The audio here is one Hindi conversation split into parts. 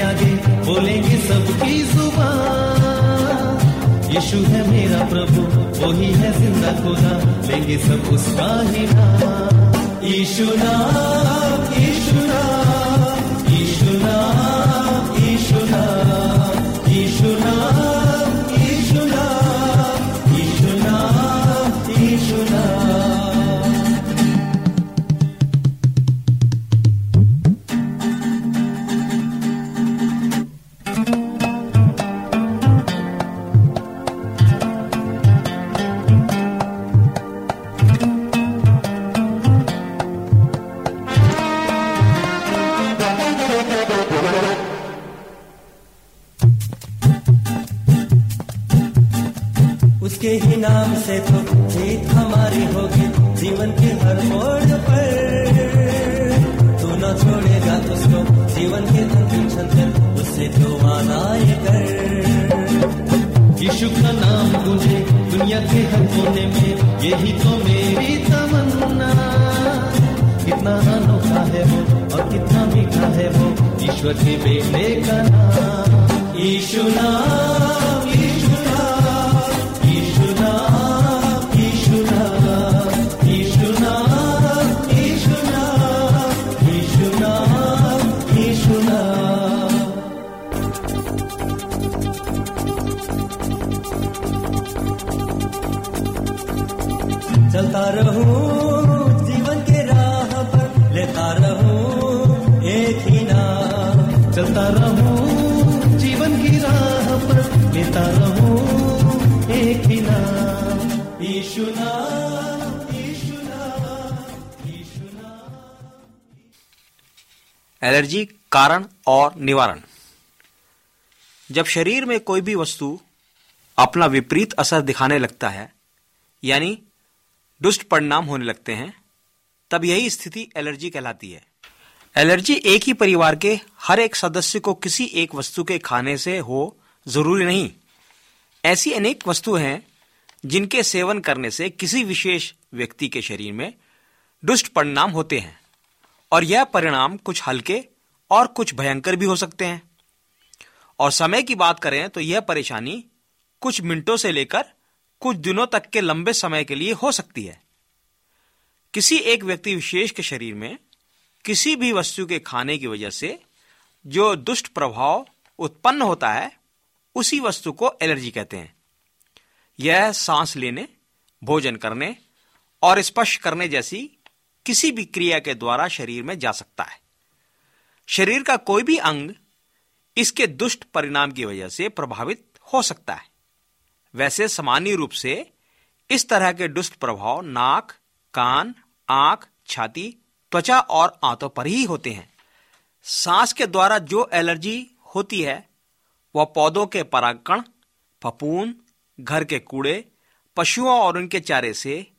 आगे बोलेंगे सबकी सुबह यीशु है मेरा प्रभु, वही है ज़िंदा खुदा। लेंगे सब उसका ही नाम। यीशु नाम यीशु नाम यीशु नाम यीशु नाम। छोड़ेगा उससे यीशु का नाम गूंजे दुनिया के हर कोने में, यही तो मेरी तमन्ना। कितना अनोखा है वो और कितना मीठा है वो, ईश्वर के बेटे का नाम। यीशु नाम। एलर्जी, कारण और निवारण। जब शरीर में कोई भी वस्तु अपना विपरीत असर दिखाने लगता है, यानी दुष्ट परिणाम होने लगते हैं, तब यही स्थिति एलर्जी कहलाती है। एलर्जी एक ही परिवार के हर एक सदस्य को किसी एक वस्तु के खाने से हो ज़रूरी नहीं। ऐसी अनेक वस्तु हैं जिनके सेवन करने से किसी विशेष व्यक्ति के शरीर में दुष्ट परिणाम होते हैं और यह परिणाम कुछ हल्के और कुछ भयंकर भी हो सकते हैं। और समय की बात करें तो यह परेशानी कुछ मिनटों से लेकर कुछ दिनों तक के लंबे समय के लिए हो सकती है। किसी एक व्यक्ति विशेष के शरीर में किसी भी वस्तु के खाने की वजह से जो दुष्ट प्रभाव उत्पन्न होता है उसी वस्तु को एलर्जी कहते हैं। यह सांस लेने, भोजन करने और स्पर्श करने जैसी किसी भी क्रिया के द्वारा शरीर में जा सकता है। शरीर का कोई भी अंग इसके दुष्ट परिणाम की वजह से प्रभावित हो सकता है। वैसे सामान्य रूप से इस तरह के दुष्ट प्रभाव नाक, कान, आँख, छाती, त्वचा और आंतों पर ही होते हैं। सांस के द्वारा जो एलर्जी होती है वह पौधों के परागकण फपून घर के कूड़े, पशुओं और उनके चारे से,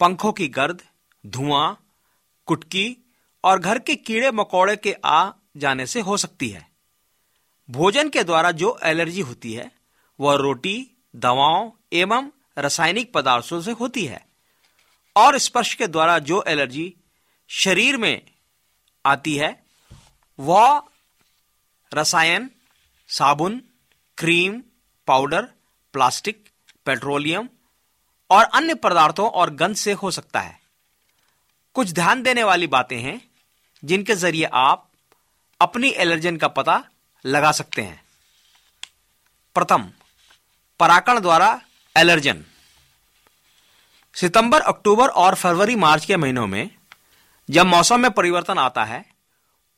पंखों की गर्द, धुआँ, कुटकी और घर के कीड़े मकोड़े के आ जाने से हो सकती है। भोजन के द्वारा जो एलर्जी होती है, वह रोटी, दवाओं एवं रासायनिक पदार्थों से होती है और स्पर्श के द्वारा जो एलर्जी शरीर में आती है, वह रसायन साबुन, क्रीम, पाउडर, प्लास्टिक, पेट्रोलियम और अन्य पदार्थों और गंध से हो सकता है। कुछ ध्यान देने वाली बातें हैं, जिनके ज़रिए आप अपनी एलर्जन का पता लगा सकते हैं। प्रथम पराकण द्वारा एलर्जन। सितंबर, अक्टूबर और फरवरी, मार्च के महीनों में जब मौसम में परिवर्तन आता है,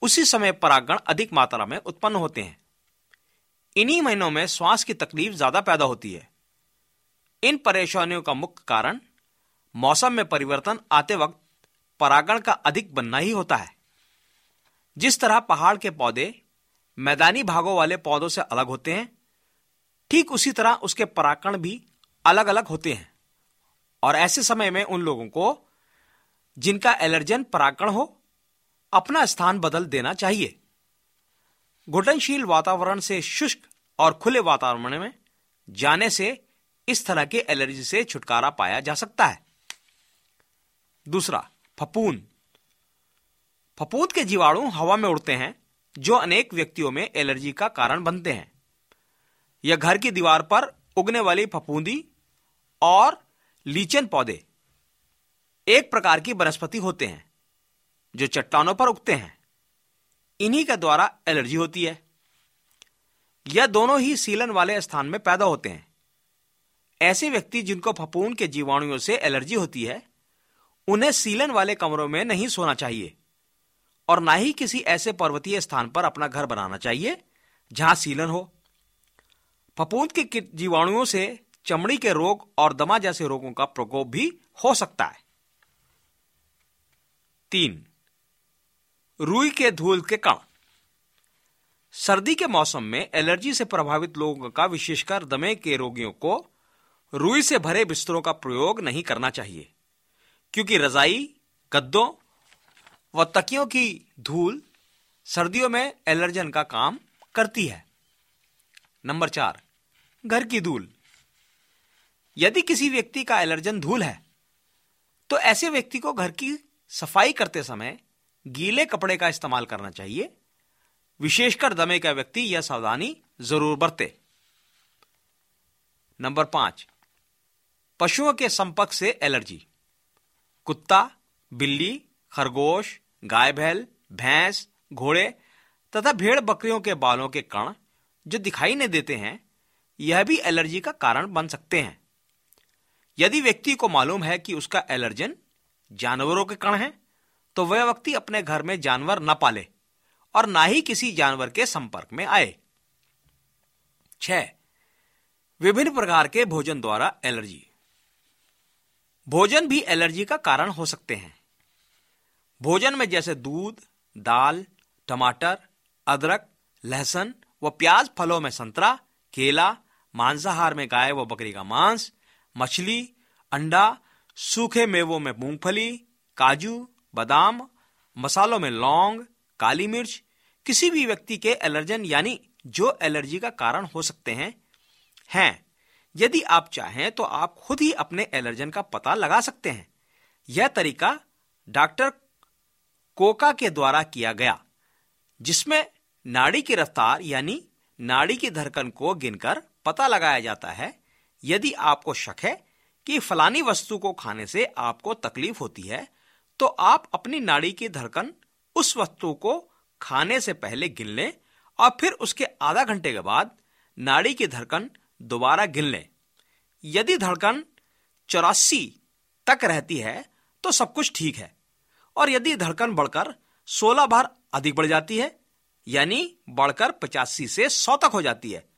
उसी समय परागण अधिक मात्रा में उत्पन्न होते हैं। इन्हीं महीनों में श्वास की तकलीफ़ ज़्यादा पैदा होती है। इन परेशानियों का मुख्य कारण मौसम में परिवर्तन आते वक्त परागण का अधिक बनना ही होता है। जिस तरह पहाड़ के पौधे मैदानी भागों वाले पौधों से अलग होते हैं, ठीक उसी तरह उसके पराकण भी अलग अलग होते हैं। और ऐसे समय में उन लोगों को जिनका एलर्जन पराकण हो, अपना स्थान बदल देना चाहिए। घुटनशील वातावरण से शुष्क और खुले वातावरण में जाने से इस तरह के एलर्जी से छुटकारा पाया जा सकता है। दूसरा फपून फपूंद के जीवाणु हवा में उड़ते हैं, जो अनेक व्यक्तियों में एलर्जी का कारण बनते हैं। यह घर की दीवार पर उगने वाली फफूंदी और लीचन पौधे एक प्रकार की वनस्पति होते हैं, जो चट्टानों पर उगते हैं। इन्हीं के द्वारा एलर्जी होती है। यह दोनों ही सीलन वाले स्थान में पैदा होते हैं। ऐसे व्यक्ति जिनको फपून के जीवाणुओं से एलर्जी होती है, उन्हें सीलन वाले कमरों में नहीं सोना चाहिए और ना ही किसी ऐसे पर्वतीय स्थान पर अपना घर बनाना चाहिए जहाँ सीलन हो। फपूंद के जीवाणुओं से चमड़ी के रोग और दमा जैसे रोगों का प्रकोप भी हो सकता है। तीन रुई के धूल के कण सर्दी के मौसम में एलर्जी से प्रभावित लोगों का, विशेषकर दमे के रोगियों को, रुई से भरे बिस्तरों का प्रयोग नहीं करना चाहिए। क्योंकि रजाई गद्दों व तकियों की धूल सर्दियों में एलर्जन का काम करती है। नंबर चार, घर की धूल। यदि किसी व्यक्ति का एलर्जन धूल है तो ऐसे व्यक्ति को घर की सफ़ाई करते समय गीले कपड़े का इस्तेमाल करना चाहिए। विशेषकर दमे का व्यक्ति यह सावधानी ज़रूर बरते। नंबर पाँच, पशुओं के संपर्क से एलर्जी। कुत्ता, बिल्ली, खरगोश, गाय बैल, भैंस, घोड़े तथा भेड़ बकरियों के बालों के कण जो दिखाई नहीं देते हैं, यह भी एलर्जी का कारण बन सकते हैं। यदि व्यक्ति को मालूम है कि उसका एलर्जन जानवरों के कण है तो वह व्यक्ति अपने घर में जानवर न पाले और ना ही किसी जानवर के संपर्क में आए। छ विभिन्न प्रकार के भोजन द्वारा एलर्जी। भोजन भी एलर्जी का कारण हो सकते हैं। भोजन में जैसे दूध, दाल, टमाटर, अदरक, लहसुन व प्याज फलों में संतरा, केला, मांसाहार में गाय व बकरी का मांस, मछली, अंडा, सूखे मेवों में मूंगफली, काजू बादाम, मसालों में लौंग, काली मिर्च, किसी भी व्यक्ति के एलर्जन यानी जो एलर्जी का कारण हो सकते हैं हैं। यदि आप चाहें तो आप खुद ही अपने एलर्जन का पता लगा सकते हैं। यह तरीका डॉक्टर कोका के द्वारा किया गया, जिसमें नाड़ी की रफ्तार यानी नाड़ी की धड़कन को गिनकर पता लगाया जाता है। यदि आपको शक है कि फलानी वस्तु को खाने से आपको तकलीफ़ होती है तो आप अपनी नाड़ी की धड़कन उस वस्तु को खाने से पहले गिन लें और फिर उसके आधा घंटे के बाद नाड़ी की धड़कन दोबारा गिन लें। यदि धड़कन चौरासी तक रहती है तो सब कुछ ठीक है। और यदि धड़कन बढ़कर 16 बार अधिक बढ़ जाती है, यानी बढ़कर पचासी से सौ तक हो जाती है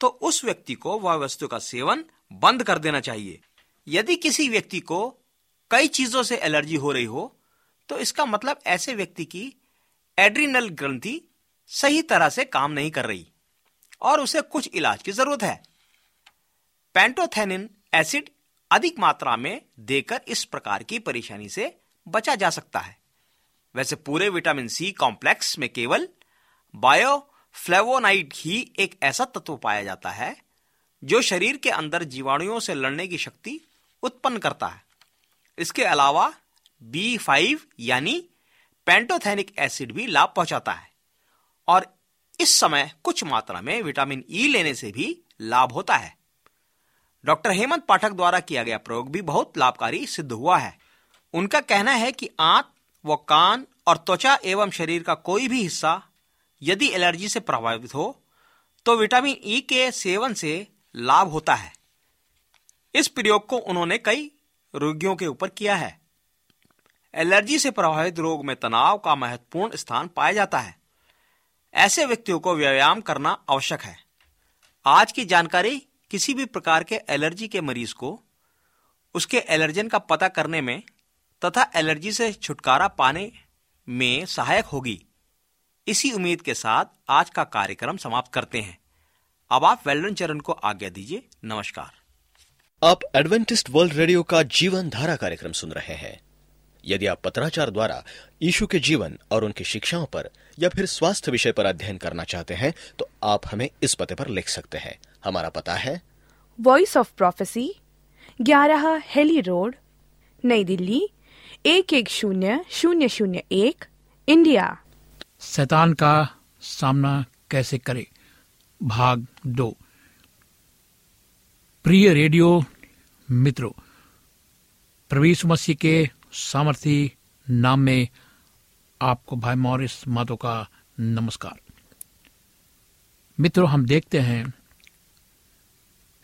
तो उस व्यक्ति को वह वस्तु का सेवन बंद कर देना चाहिए। यदि किसी व्यक्ति को कई चीज़ों से एलर्जी हो रही हो तो इसका मतलब ऐसे व्यक्ति की एड्रीनल ग्रंथि सही तरह से काम नहीं कर रही और उसे कुछ इलाज की ज़रूरत है। पेंटोथेनिन एसिड अधिक मात्रा में देकर इस प्रकार की परेशानी से बचा जा सकता है। वैसे पूरे विटामिन सी कॉम्प्लेक्स में केवल बायोफ्लेवोनाइड ही एक ऐसा तत्व पाया जाता है जो शरीर के अंदर जीवाणुओं से लड़ने की शक्ति उत्पन्न करता है। इसके अलावा बी फाइव यानी पेंटोथेनिक एसिड भी लाभ पहुंचाता है। और इस समय कुछ मात्रा में विटामिन ई e लेने से भी लाभ होता है। डॉक्टर हेमंत पाठक द्वारा किया गया प्रयोग भी बहुत लाभकारी सिद्ध हुआ है। उनका कहना है कि आंत व कान और त्वचा एवं शरीर का कोई भी हिस्सा यदि एलर्जी से प्रभावित हो तो विटामिन ई e के सेवन से लाभ होता है। इस प्रयोग को उन्होंने कई रोगियों के ऊपर किया है। एलर्जी से प्रभावित रोग में तनाव का महत्वपूर्ण स्थान पाया जाता है। ऐसे व्यक्तियों को व्यायाम करना आवश्यक है। आज की जानकारी किसी भी प्रकार के एलर्जी के मरीज़ को, उसके एलर्जन का पता करने में तथा एलर्जी से छुटकारा पाने में सहायक होगी। इसी उम्मीद के साथ आज का कार्यक्रम समाप्त करते हैं। अब आप वेल्डन चरण को आज्ञा दीजिए। नमस्कार। आप एडवेंटिस्ट वर्ल्ड रेडियो का जीवन धारा कार्यक्रम सुन रहे हैं। यदि आप पत्राचार द्वारा यीशु के जीवन और उनकी शिक्षाओं पर या फिर स्वास्थ्य विषय पर अध्ययन करना चाहते हैं तो आप हमें इस पते पर लिख सकते हैं। हमारा पता है। वॉइस ऑफ़ प्रोफेसी ग्यारह हेली रोड नई दिल्ली एक एक शून्य शून्य शून्य एक इंडिया। शैतान का सामना कैसे करे? भाग दो। प्रिय रेडियो मित्रों प्रवीष मसीह के सामर्थी नाम में आपको भाई मॉरिस मातो का नमस्कार। मित्रों, हम देखते हैं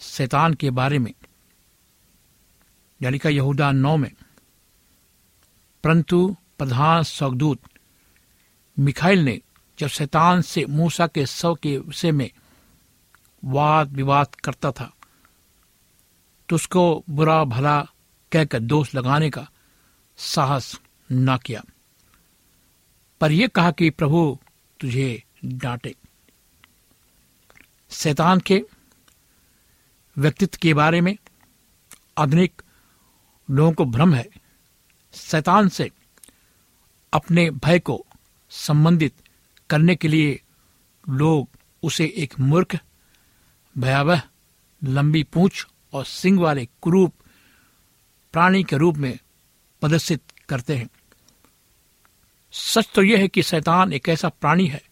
शैतान के बारे में, यानी का यहूदा नौ में। परंतु प्रधान सौदूत मिखाइल ने जब शैतान से मूसा के शव के विषय में वाद विवाद करता था तो उसको बुरा भला कहकर दोष लगाने का साहस न किया। पर यह कहा कि प्रभु तुझे डांटे। शैतान के व्यक्तित्व के बारे में आधुनिक लोगों को भ्रम है। शैतान से अपने भय को संबंधित करने के लिए लोग उसे एक मूर्ख, भयावह, लंबी पूंछ और सिंह वाले कुरूप प्राणी के रूप में प्रदर्शित करते हैं। सच तो यह है कि शैतान एक ऐसा प्राणी है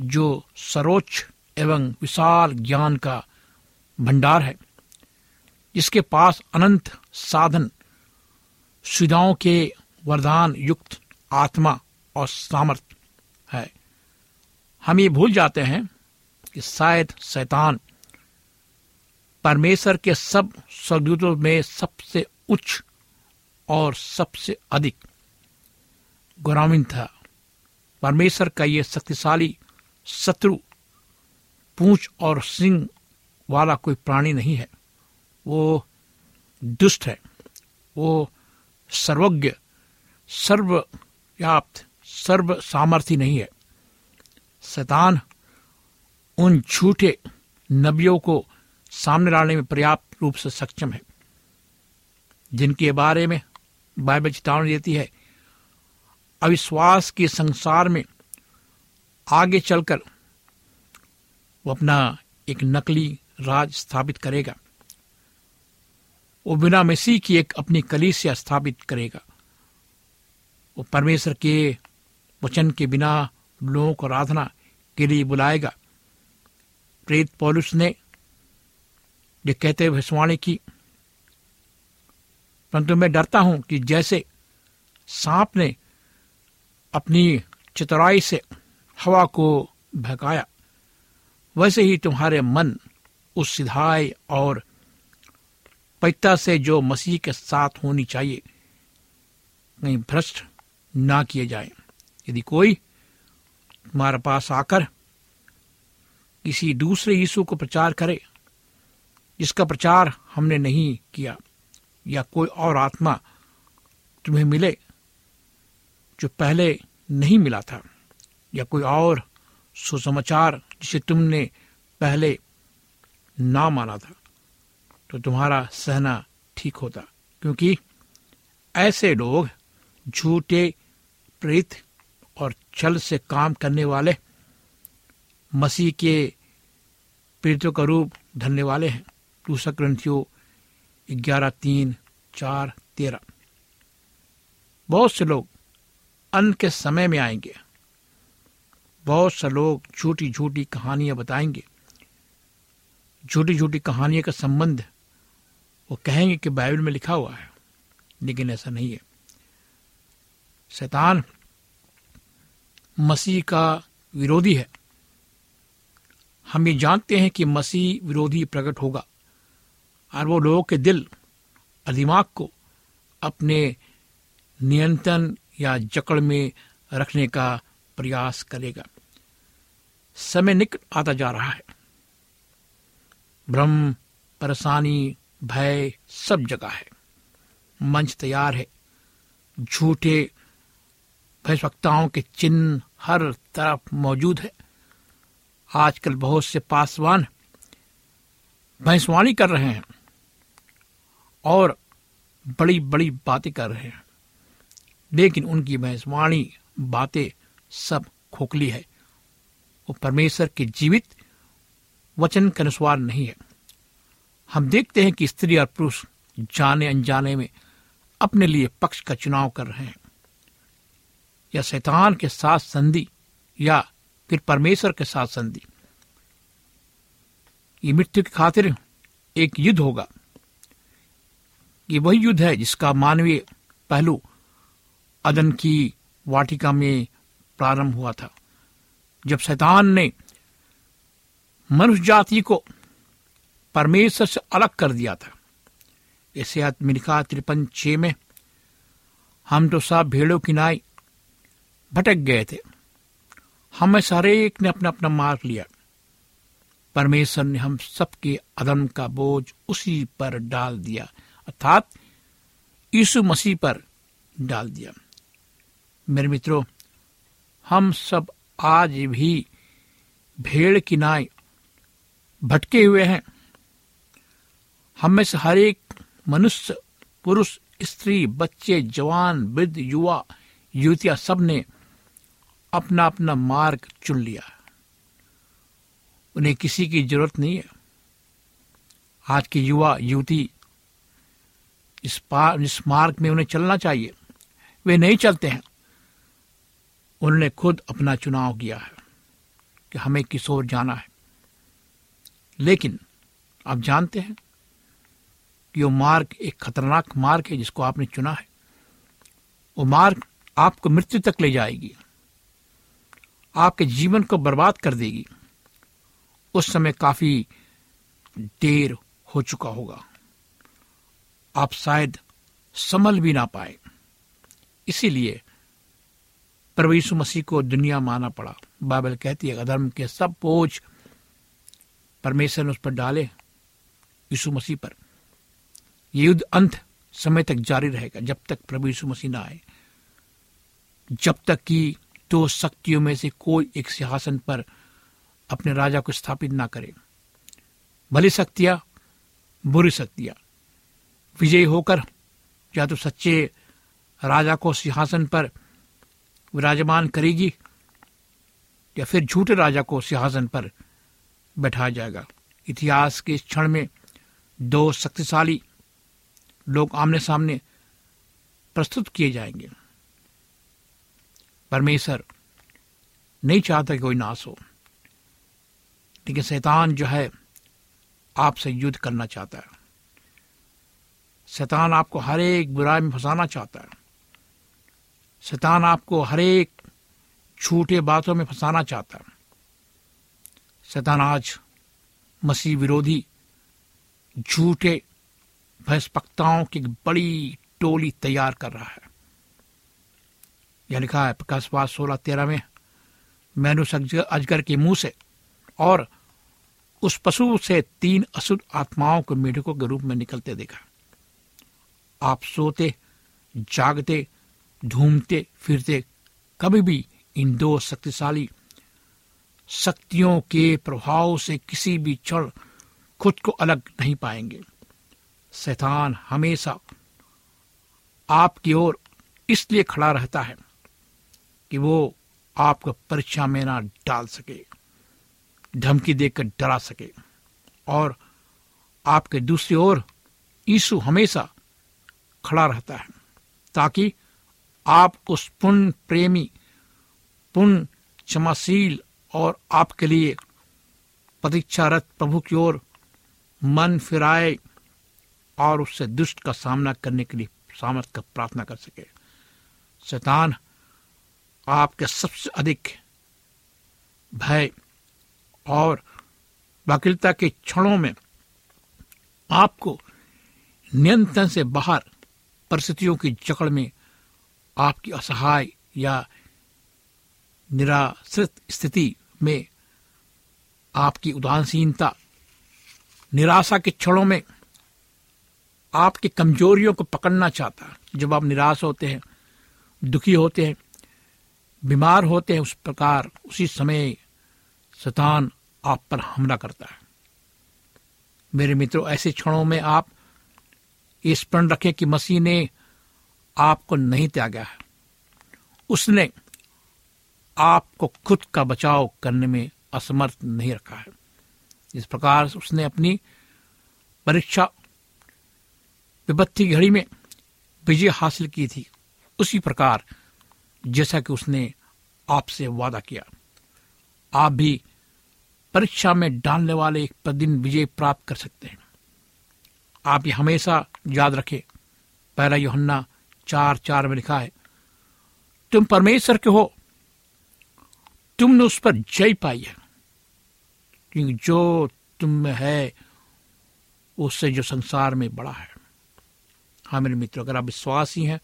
जो सर्वोच्च एवं विशाल ज्ञान का भंडार है, जिसके पास अनंत साधन, सुविधाओं के वरदान युक्त आत्मा और सामर्थ है। हम ये भूल जाते हैं कि शायद शैतान परमेश्वर के सब स्वर्गदूतों में सबसे उच्च और सबसे अधिक गौरविन था। परमेश्वर का यह शक्तिशाली शत्रु, पूंछ और सिंह वाला कोई प्राणी नहीं है। वो दुष्ट है। वो सर्वज्ञ, सर्वव्याप्त सर्व सामर्थ्य नहीं है। शैतान उन झूठे नबियों को सामने लाने में पर्याप्त रूप से सक्षम है। जिनके बारे में बाइबल चेतावनी देती है, अविश्वास के संसार में आगे चलकर वो अपना एक नकली राज स्थापित करेगा। वो बिना मसीह की एक अपनी कलीसिया स्थापित करेगा। वो परमेश्वर के वचन के बिना लोगों को आराधना के लिए बुलाएगा। प्रेत पौलुस ने ये कहते भविष्यवाणी की, परंतु मैं डरता हूँ कि जैसे सांप ने अपनी चतुराई से हवा को भकाया वैसे ही तुम्हारे मन उस सिधाई और पैता से जो मसीह के साथ होनी चाहिए, कहीं भ्रष्ट ना किए जाए। यदि कोई तुम्हारे पास आकर किसी दूसरे यीशु को प्रचार करे जिसका प्रचार हमने नहीं किया, या कोई और आत्मा तुम्हें मिले जो पहले नहीं मिला था, या कोई और सुसमाचार जिसे तुमने पहले ना माना था तो तुम्हारा सहना ठीक होता। क्योंकि ऐसे लोग झूठे प्रेत और छल से काम करने वाले, मसीह के प्रेतों का रूप धरने वाले हैं। दूसरा ग्रंथियों ग्यारह, तीन, चार, तेरह। बहुत से लोग अंत के समय में आएँगे। बहुत से लोग झूठी झूठी कहानियाँ बताएँगे। झूठी झूठी कहानियों का संबंध वो कहेंगे कि बाइबल में लिखा हुआ है, लेकिन ऐसा नहीं है। शैतान मसीह का विरोधी है। हम ये जानते हैं कि मसीह विरोधी प्रकट होगा। और वो लोगों के दिल और दिमाग को अपने नियंत्रण या जकड़ में रखने का प्रयास करेगा। समय निकट आता जा रहा है। भ्रम, परेशानी, भय सब जगह है। मंच तैयार है। झूठे भयभक्ताओं के चिन्ह हर तरफ़ मौजूद है। आजकल बहुत से पासवान भैंसवाणी कर रहे हैं। और बड़ी बड़ी बातें कर रहे हैं। लेकिन उनकी भैंसवाणी बातें सब खोखली है। वो परमेश्वर के जीवित वचन के अनुसार नहीं है। हम देखते हैं कि स्त्री और पुरुष जाने अनजाने में अपने लिए पक्ष का चुनाव कर रहे हैं। या शैतान के साथ संधि या फिर परमेश्वर के साथ संधि। ये मृत्यु की खातिर एक युद्ध होगा। ये वही युद्ध है जिसका मानवीय पहलू अदन की वाटिका में प्रारंभ हुआ था। जब शैतान ने मनुष्य जाति को परमेश्वर से अलग कर दिया था। इसे आत्मिका तिरपन छ में, हम तो सब भेड़ों की नाई भटक गए थे। हमें सारे एक ने अपना अपना मार्ग लिया। परमेश्वर ने हम सबके अदम का बोझ उसी पर डाल दिया। अर्थात यीशु मसीह पर डाल दिया। मेरे मित्रों, हम सब आज भी भेड़ की भटके हुए हैं। हम में से हर एक मनुष्य, पुरुष, स्त्री, बच्चे, जवान, वृद्ध, युवा, युवतियाँ सबने अपना अपना मार्ग चुन लिया। उन्हें किसी की ज़रूरत नहीं है। आज की युवा, युवती इस पार इस मार्ग में उन्हें चलना चाहिए। वे नहीं चलते हैं। उन्होंने खुद अपना चुनाव किया है कि हमें किस ओर जाना है। लेकिन आप जानते हैं कि वो मार्ग एक खतरनाक मार्ग है जिसको आपने चुना है। वो मार्ग आपको मृत्यु तक ले जाएगी। आपके जीवन को बर्बाद कर देगी। उस समय काफ़ी देर हो चुका होगा। आप शायद संभल भी ना पाए। इसीलिए प्रभु मसीह को दुनिया माना पड़ा। बाइबल कहती है, अधर्म के सब बोझ परमेश्वर ने उस पर डाले यीशु मसीह पर। यह युद्ध अंत समय तक जारी रहेगा, जब तक प्रभु यीशु मसीह ना आए। जब तक कि दो शक्तियों में से कोई एक सिंहासन पर अपने राजा को स्थापित ना करे। भली शक्तियाँ, बुरी शक्तियाँ। विजयी होकर या तो सच्चे राजा को सिंहासन पर विराजमान करेगी या फिर झूठे राजा को सिंहासन पर बैठाया जाएगा। इतिहास के इस क्षण में दो शक्तिशाली लोग आमने सामने प्रस्तुत किए जाएँगे। परमेश्वर नहीं चाहता कि कोई नाश हो, लेकिन शैतान जो है आपसे युद्ध करना चाहता है। शैतान आपको हर एक बुराई में फंसाना चाहता है। शैतान आपको हर एक झूठे बातों में फंसाना चाहता है। शैतान आज मसीह विरोधी झूठे भयस्पक्ताओं की बड़ी टोली तैयार कर रहा है। यह लिखा है प्रकाशवाद सोलह तेरह में, मैंने उस अजगर के मुँह से और उस पशु से तीन अशुद्ध आत्माओं को मेढकों के रूप में निकलते देखा। आप सोते, जागते ढूंढते फिरते, कभी भी इन दो शक्तिशाली। शक्तियों के प्रभाव से किसी भी क्षण खुद को अलग नहीं पाएँगे। शैतान हमेशा आपकी ओर इसलिए खड़ा रहता है कि वो आपको परीक्षा में ना डाल सके, धमकी देकर डरा सके। और आपके दूसरी ओर यीशु हमेशा खड़ा रहता है, ताकि आप उस पुण्य प्रेमी, पुण्य क्षमाशील और आपके लिए प्रतीक्षारत प्रभु की ओर मन फिराए और उससे दुष्ट का सामना करने के लिए सामर्थ का प्रार्थना कर सके। शैतान, आपके सबसे अधिक भय और वकीलता के क्षणों में आपको नियंत्रण से बाहर परिस्थितियों की जकड़ में आपकी असहाय या निराश्रित स्थिति में आपकी उदासीनता, निराशा के क्षणों में आपकी कमजोरियों को पकड़ना चाहता है। जब आप निराश होते हैं, दुखी होते हैं, बीमार होते हैं, उस प्रकार, उसी समय शतान आप पर हमला करता है। मेरे मित्रों, ऐसे क्षणों में आप स्मरण रखें कि मसीह ने आपको नहीं त्यागा है। उसने आपको खुद का बचाव करने में असमर्थ नहीं रखा है। इस प्रकार उसने अपनी परीक्षा विपत्ति घड़ी में विजय हासिल की थी। उसी प्रकार जैसा कि उसने आपसे वादा किया। आप भी परीक्षा में डालने वाले एक प्रतिदिन विजय प्राप्त कर सकते हैं। आप ये हमेशा याद रखे। पहला योहन्ना चार चार में लिखा है, तुम परमेश्वर के हो, तुमने उस पर जय पाई है। क्योंकि जो तुम में है, उससे जो संसार में बड़ा है। हाँ मेरे मित्र, अगर आप विश्वासी हैं,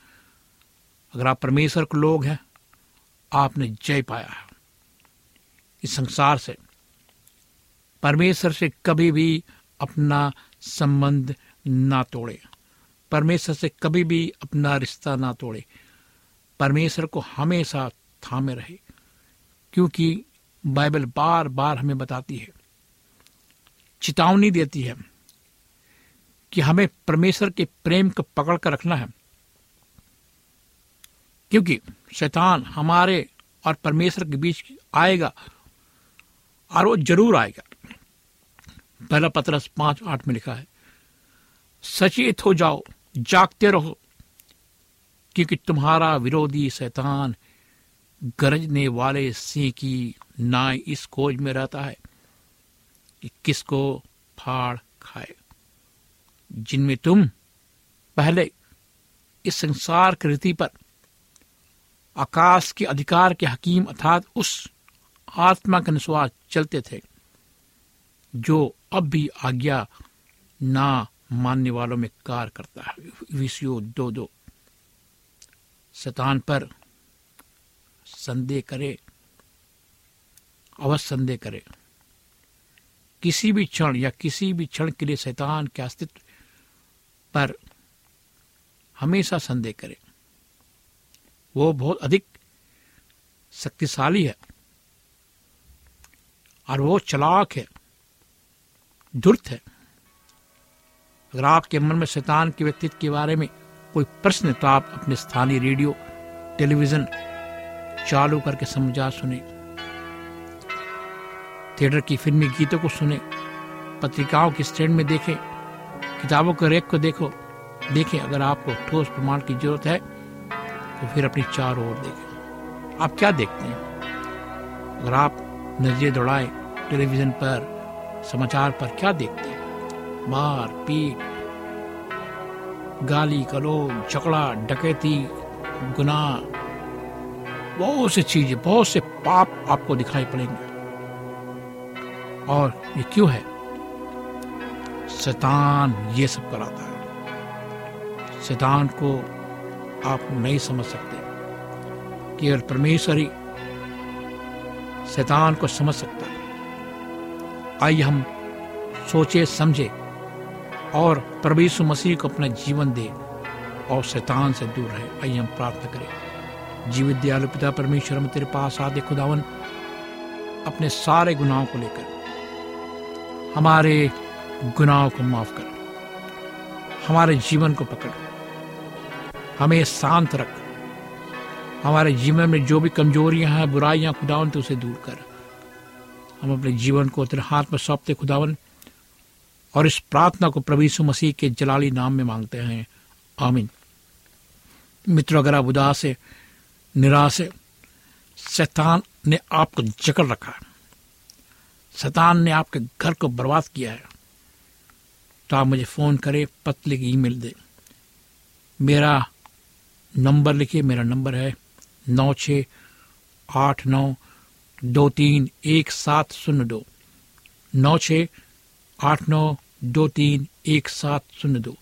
अगर आप परमेश्वर के लोग हैं, आपने जय पाया है। इस संसार से, परमेश्वर से कभी भी अपना संबंध ना तोड़े। परमेश्वर से कभी भी अपना रिश्ता ना तोड़े। परमेश्वर को हमेशा थामे रहे, क्योंकि बाइबल बार बार हमें बताती है, चेतावनी देती है कि हमें परमेश्वर के प्रेम को पकड़ कर रखना है। क्योंकि शैतान हमारे और परमेश्वर के बीच आएगा और वो ज़रूर आएगा। पहला पत्रस पाँच आठ में लिखा है, सचेत हो जाओ जागते रहो, क्योंकि तुम्हारा विरोधी शैतान गरजने वाले सिंह की नाय इस खोज में रहता है कि किसको फाड़ खाए। जिनमें तुम पहले इस संसार की रीति पर आकाश के अधिकार के हकीम अर्थात उस आत्मा के अनुसार चलते थे, जो अब भी आज्ञा ना मानने वालों में कार्य करता है। विषयो दो दो। शैतान पर संदेह करे, अवश्य संदेह करे। किसी भी क्षण या किसी भी क्षण के लिए शैतान के अस्तित्व पर हमेशा संदेह करे। वो बहुत अधिक शक्तिशाली है और वो चलाक है, धुर्त है। अगर आपके मन में शैतान के व्यक्तित्व के बारे में कोई प्रश्न है तो आप अपने स्थानीय रेडियो, टेलीविज़न चालू करके समझा सुने। थिएटर की फिल्मी गीतों को सुने, पत्रिकाओं की स्टैंड में देखें, किताबों के रेक को देखो, देखें, अगर आपको ठोस प्रमाण की ज़रूरत है तो फिर अपनी चारों ओर देखें। आप क्या देखते हैं? अगर आप नज़रिए दौड़ाएँ, टेलीविज़न पर, समाचार पर, क्या देखते हैं? मार, पीट, गाली गलोज झगड़ा डकैती, गुनाह, बहुत सी चीज़ें, बहुत से पाप आपको दिखाई पड़ेंगे। और ये क्यों है? शैतान ये सब कराता है। शैतान को आप नहीं समझ सकते। केवल परमेश्वर ही शैतान को समझ सकता है। आइए हम सोचे, समझे और प्रभु मसीह को अपना जीवन दे और शैतान से दूर रहे। आइए हम प्रार्थना करें। जीवित दयालु पिता परमेश्वर, हम तेरे पास आदे खुदावन अपने सारे गुनाहों को लेकर, हमारे गुनाहों को माफ़ कर, हमारे जीवन को पकड़, हमें शांत रख, हमारे जीवन में जो भी कमजोरियाँ हैं, बुराइयाँ, खुदावन तो उसे दूर कर। हम अपने जीवन को तेरे हाथ में सौंपते खुदावन और इस प्रार्थना को प्रभु मसीह के जलाली नाम में मांगते हैं। आमीन। मित्रों, अगर आप उदास है, निराश है, शैतान ने आपको जकड़ रखा है। शैतान ने आपके घर को बर्बाद किया है। तो आप मुझे फ़ोन करें पतले की ईमेल दें। मेरा नंबर लिखिए, मेरा नंबर है नौ छ आठ नौ दो तीन एक सात शून्य दो। नौ छ आठ नौ दो तीन एक सात शून्य दो।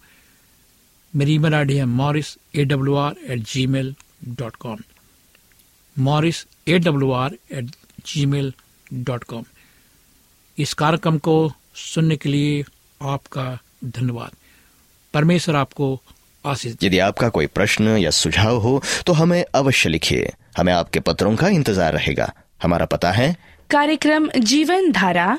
मेरी ईमेल आई डी है Morris A W R at gmail dot com Morris A W R at gmail dot com इस कार्यक्रम को सुनने के लिए आपका धन्यवाद। परमेश्वर आपको आशीष यदि आपका कोई प्रश्न या सुझाव हो तो हमें अवश्य लिखिए। हमें आपके पत्रों का इंतज़ार रहेगा। हमारा पता है कार्यक्रम Jeevan Dhara